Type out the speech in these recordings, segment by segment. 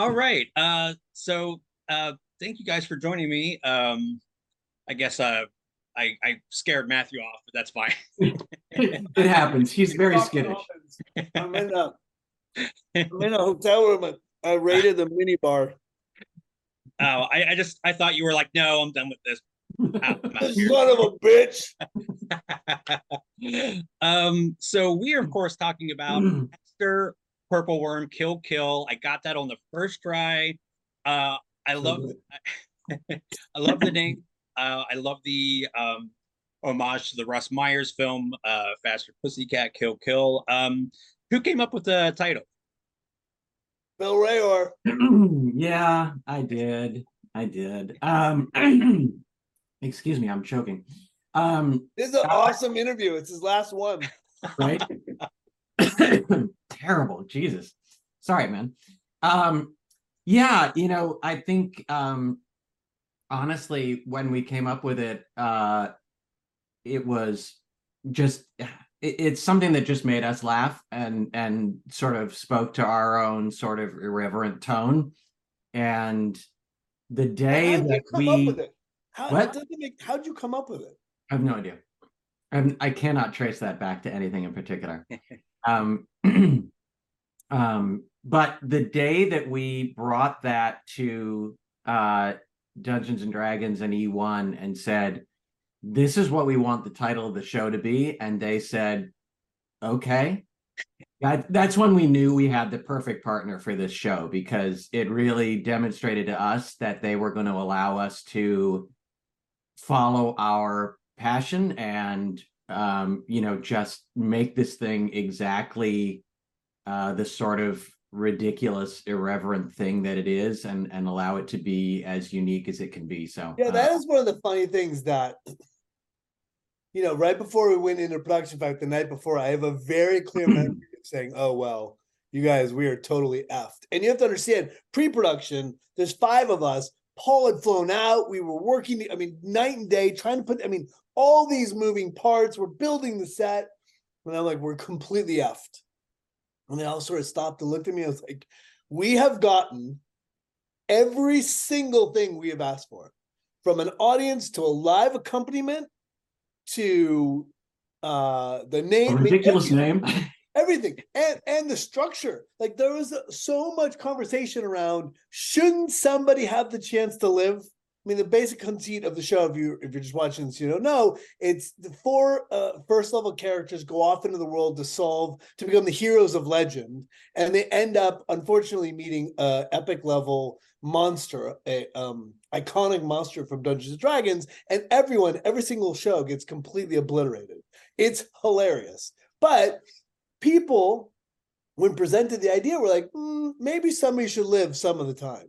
All right. Uh, so uh, thank you guys for joining me. Um, I guess uh, I, I scared Matthew off, but that's fine. it happens. He's very skittish. I'm in a, I'm in a hotel room. I raided the mini bar. Oh, I, I just I thought you were like, no, I'm done with this. Out- I'm out here. Son of a bitch. um, so we are of course talking about Faster, Purple Worm, Kill Kill. I got that on the first try. Uh, I love, I love the name. Uh, I love the um, homage to the Russ Meyer's film, uh, Faster Pussycat, Kill Kill. Um, who came up with the title? Bill Rehor. yeah, I did. I did. Um excuse me, I'm choking. Um This is an awesome interview. It's his last one. right? Terrible, Jesus. Sorry, man. Um yeah, you know, I think um honestly when we came up with it uh it was just it's something that just made us laugh and and sort of spoke to our own sort of irreverent tone and the day How'd you that come up we with it? How, What? it make, how'd you come up with it? I have no idea. And I cannot trace that back to anything in particular. um, um, but the day that we brought that to uh, Dungeons and Dragons and eOne and said, this is what we want the title of the show to be. And they said, okay. That, that's when we knew we had the perfect partner for this show because it really demonstrated to us that they were going to allow us to follow our passion and um, you know just make this thing exactly uh, the sort of ridiculous irreverent thing that it is and and allow it to be as unique as it can be so Yeah, uh, that is one of the funny things that, you know, right before we went into production, in fact, the night before, I have a very clear memory of saying, oh, well, you guys, we are totally effed. And you have to understand, pre production, there's five of us. Paul had flown out. We were working, I mean, night and day, trying to put, I mean, all these moving parts. We're building the set. And I'm like, we're completely effed. And they all sort of stopped and looked at me. I was like, we have gotten every single thing we have asked for from an audience to a live accompaniment to uh the name mean, ridiculous name everything. And and the structure like there was so much conversation around shouldn't somebody have the chance to live? I mean the basic conceit of the show if you if you're just watching this you don't know it's the four uh, first level characters go off into the world to solve to become the heroes of legend and they end up unfortunately meeting a epic level monster a um iconic monster from dungeons and dragons and everyone every single show gets completely obliterated. It's hilarious. But people when presented the idea were like "Hmm, maybe somebody should live some of the time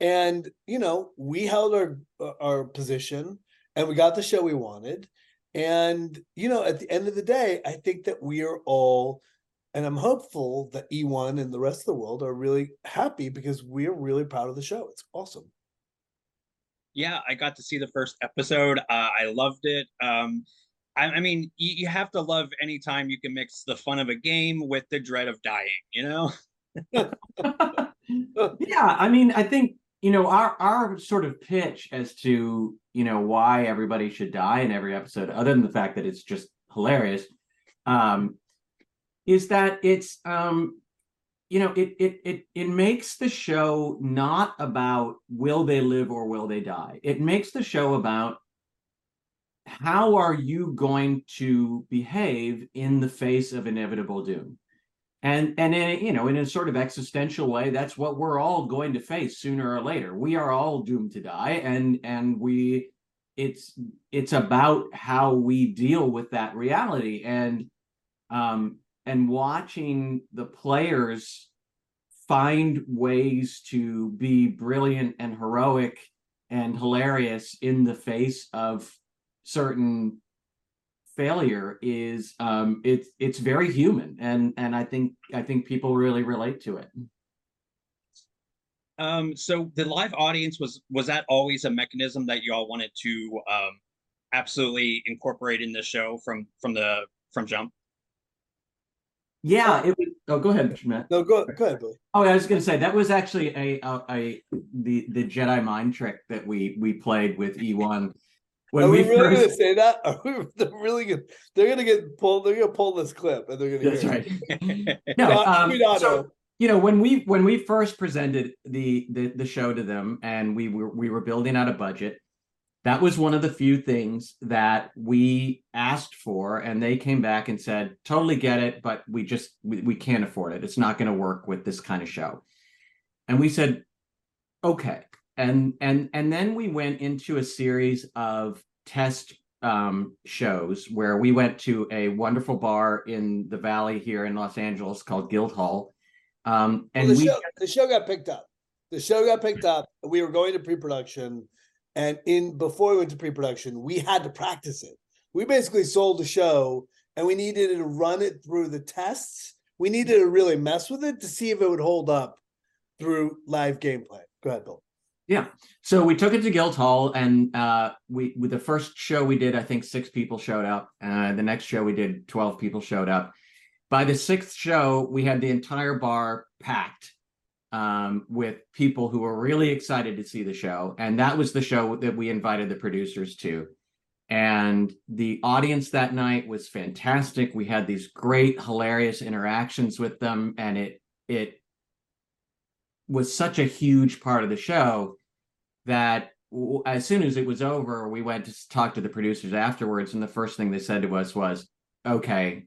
and you know we held our our position and we got the show we wanted and you know at the end of the day i think that we are all and i'm hopeful that eOne and the rest of the world are really happy because we're really proud of the show it's awesome Yeah, I got to see the first episode. Uh, I loved it. Um, I, I mean, you, you have to love anytime you can mix the fun of a game with the dread of dying. You know? yeah i mean i think you know our our sort of pitch as to you know why everybody should die in every episode other than the fact that it's just hilarious um is that it's um you know it it it it makes the show not about will they live or will they die it makes the show about how are you going to behave in the face of inevitable doom? And and in you know in a sort of existential way that's what we're all going to face sooner or later. We are all doomed to die and and we it's it's about how we deal with that reality. And um and watching the players find ways to be brilliant and heroic and hilarious in the face of certain failure is um it's it's very human and and i think i think people really relate to it um so the live audience was was that always a mechanism that you all wanted to um absolutely incorporate in the show from from the from jump yeah it was oh go ahead Matt. No, go go ahead, Billy. oh i was gonna say that was actually a a, a the the jedi mind trick that we we played with eOne when Are we, we, really first gonna say that? Are we they're really gonna they're gonna get pulled, they're gonna pull this clip and they're gonna that's right. No um, so- know. you know when we when we first presented the the the show to them and we were we were building out a budget that was one of the few things that we asked for and they came back and said totally get it but we just we, we can't afford it. It's not going to work with this kind of show. And we said okay and and and then we went into a series of test um shows where we went to a wonderful bar in the valley here in los angeles called guildhall um and Well, the we show the show got picked up. The show got picked up. We were going to pre-production, and in before we went to pre-production, we had to practice it. We basically sold the show, and we needed to run it through the tests. We needed to really mess with it to see if it would hold up through live gameplay. Go ahead, Bill. Yeah. So we took it to Guildhall, and uh, we with the first show we did, I think six people showed up. Uh, the next show we did, twelve people showed up. By the sixth show, we had the entire bar packed um, with people who were really excited to see the show, and that was the show that we invited the producers to. And the audience that night was fantastic. We had these great, hilarious interactions with them, and it it was such a huge part of the show that as soon as it was over, we went to talk to the producers afterwards, and the first thing they said to us was, "Okay,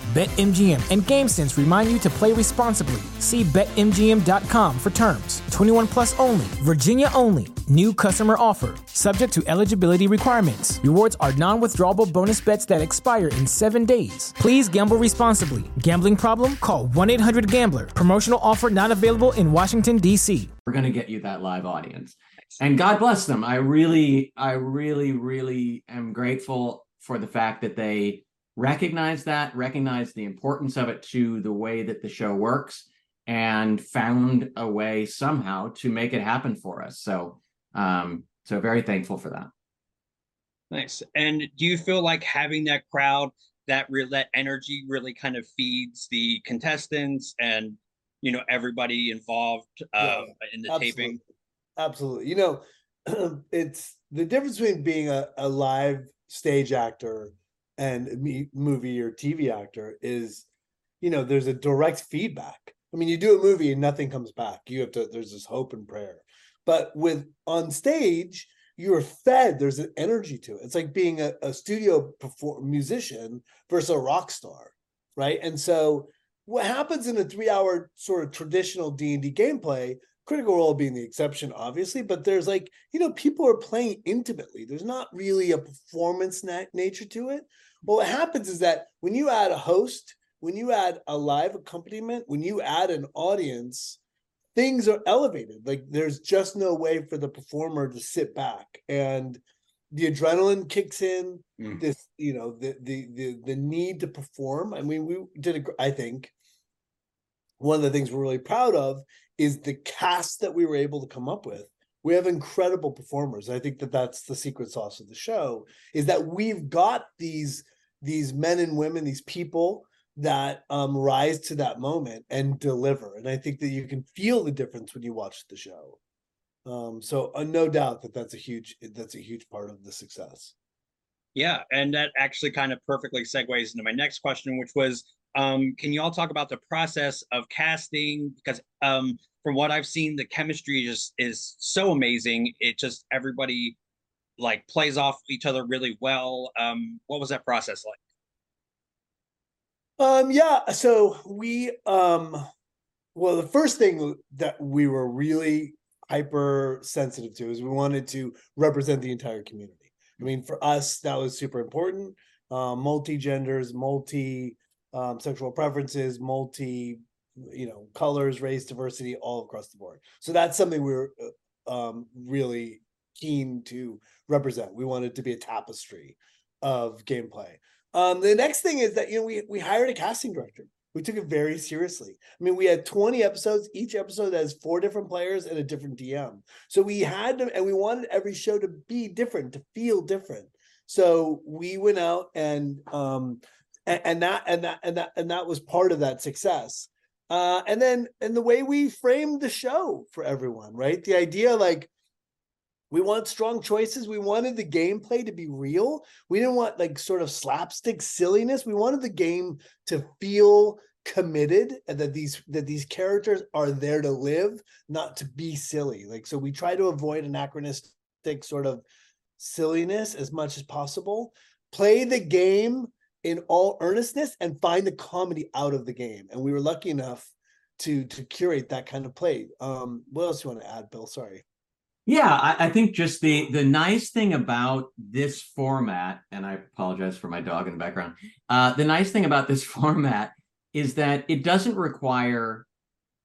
BetMGM and GameSense remind you to play responsibly. See BetMGM.com for terms. 21 plus only, Virginia only. New customer offer. Subject to eligibility requirements. Rewards are non withdrawable bonus bets that expire in seven days. Please gamble responsibly. Gambling problem? Call 1 800 Gambler. Promotional offer not available in Washington, D.C. we're going to get you that live audience." And God bless them. I really, I really, really am grateful for the fact that they recognize that, recognize the importance of it to the way that the show works, and found a way somehow to make it happen for us. So, um, so very thankful for that. Nice. And do you feel like having that crowd, that real that energy really kind of feeds the contestants and you know everybody involved um, in the taping? Absolutely. You know, it's the difference between being a, a live stage actor and movie or TV actor is, you know, there's a direct feedback. I mean, you do a movie and nothing comes back. You have to, there's this hope and prayer. But with on stage, you're fed, there's an energy to it. It's like being a, a studio perform musician versus a rock star, right? And so what happens in a three hour sort of traditional D&D gameplay critical role being the exception obviously but there's like you know people are playing intimately there's not really a performance na- nature to it well what happens is that when you add a host when you add a live accompaniment when you add an audience things are elevated. Like there's just no way for the performer to sit back. And the adrenaline kicks in Mm. this you know the the the the need to perform. I mean we did a i think one of the things we're really proud of is the cast that we were able to come up with we have incredible performers i think that that's the secret sauce of the show is that we've got these these men and women these people that um rise to that moment and deliver and i think that you can feel the difference when you watch the show. Um so uh, no doubt that that's a huge that's a huge part of the success. Yeah and that actually kind of perfectly segues into my next question which was um can you all talk about the process of casting? Because um from what I've seen, the chemistry just is so amazing. It just everybody like plays off each other really well. Um, what was that process like? Um, yeah, so we um well the first thing that we were really hyper sensitive to is we wanted to represent the entire community. I mean, for us, that was super important. Uh, multi genders, multi um, sexual preferences, multi you know colors race diversity all across the board. So that's something we are uh, um, really keen to represent. We wanted to be a tapestry of gameplay. Um, the next thing is that you know we we hired a casting director. We took it very seriously. I mean we had 20 episodes each episode has four different players and a different dm so we had to and we wanted every show to be different to feel different. So we went out and um and, and that and that and that and that was part of that success uh, and then and the way we framed the show for everyone, right? The idea like we want strong choices. We wanted the gameplay to be real. We didn't want like sort of slapstick silliness. We wanted the game to feel committed and that these that these characters are there to live, not to be silly. Like so we try to avoid anachronistic sort of silliness as much as possible. Play the game in all earnestness and find the comedy out of the game. And we were lucky enough to to curate that kind of play. Um, what else do you want to add, Bill? Sorry. Yeah, I, I, think just the the nice thing about this format, and I apologize for my dog in the background. Uh, the nice thing about this format is that it doesn't require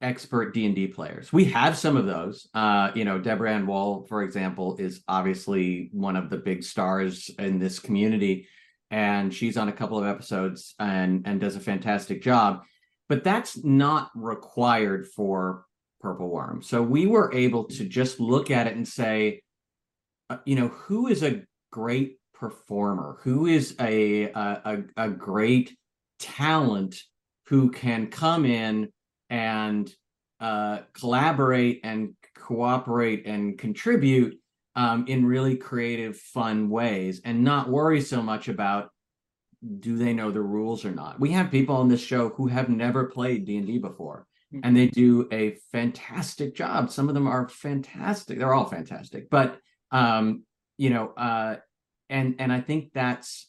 expert D and D players. We have some of those. Uh, you know, Deborah Ann Woll, for example, is obviously one of the big stars in this community and she's on a couple of episodes and and does a fantastic job. But that's not required for purple worm. So we were able to just look at it and say uh, you know who is a great performer? Who is a, a a great talent who can come in and uh, collaborate and cooperate and contribute um, in really creative, fun ways and not worry so much about do they know the rules or not. We have people on this show who have never played D&D before mm-hmm. and they do a fantastic job. Some of them are fantastic. They're all fantastic. But um, you know, uh, and and I think that's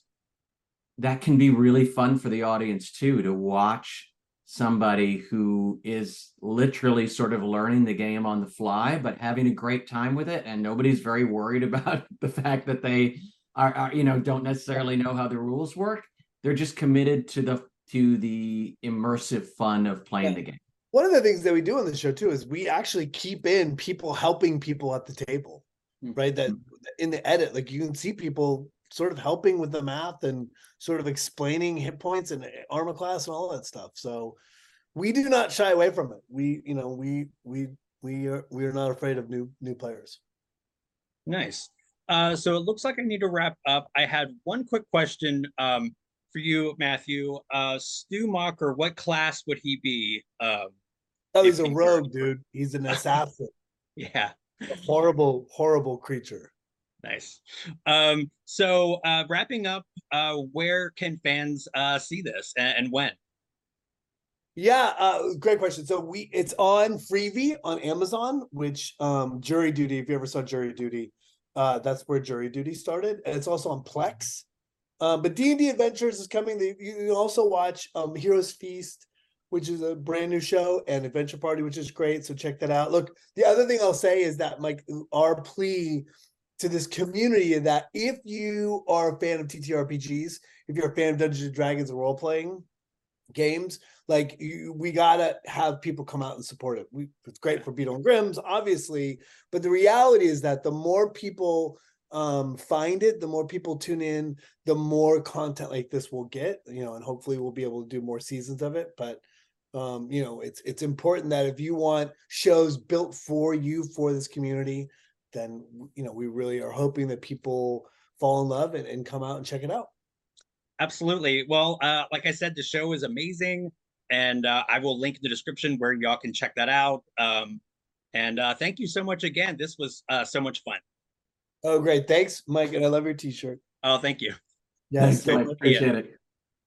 that can be really fun for the audience too to watch somebody who is literally sort of learning the game on the fly, but having a great time with it. And nobody's very worried about the fact that they are, are, you know, don't necessarily know how the rules work. They're just committed to the to the immersive fun of playing yeah. the game. One of the things that we do on the show too is we actually keep in people helping people at the table, mm-hmm. right? That in the edit, like you can see people sort of helping with the math and sort of explaining hit points and armor class and all that stuff. So we do not shy away from it. We, you know, we we we are we are not afraid of new new players. Nice. Uh, so it looks like I need to wrap up. I had one quick question um, for you, Matthew. Uh, Stu Macher, what class would he be? Um, oh, he's a rogue, dude. He's an assassin. yeah. A horrible, horrible creature. Nice. Um, so uh, wrapping up, uh, where can fans uh, see this and, and when? Yeah, uh, great question. So we it's on Freevee on Amazon, which um, Jury Duty. If you ever saw Jury Duty, uh, that's where Jury Duty started, and it's also on Plex. Um, but D and D Adventures is coming. You can also watch um, Heroes Feast, which is a brand new show, and Adventure Party, which is great. So check that out. Look, the other thing I'll say is that like our plea to this community that if you are a fan of TTRPGs, if you're a fan of Dungeons and Dragons role playing games, like you, we gotta have people come out and support it. We, it's great for Beadle and Grimm's, obviously, but the reality is that the more people um find it the more people tune in the more content like this we'll get you know and hopefully we'll be able to do more seasons of it but Um, you know, it's it's important that if you want shows built for you for this community, then you know we really are hoping that people fall in love and, and come out and check it out. Absolutely. Well, uh, like I said, the show is amazing, and uh, I will link in the description where y'all can check that out. Um, and uh, thank you so much again. This was uh, so much fun. Oh, great! Thanks, Mike, and I love your T-shirt. Oh, thank you. Yes, Thanks, Mike. Appreciate it.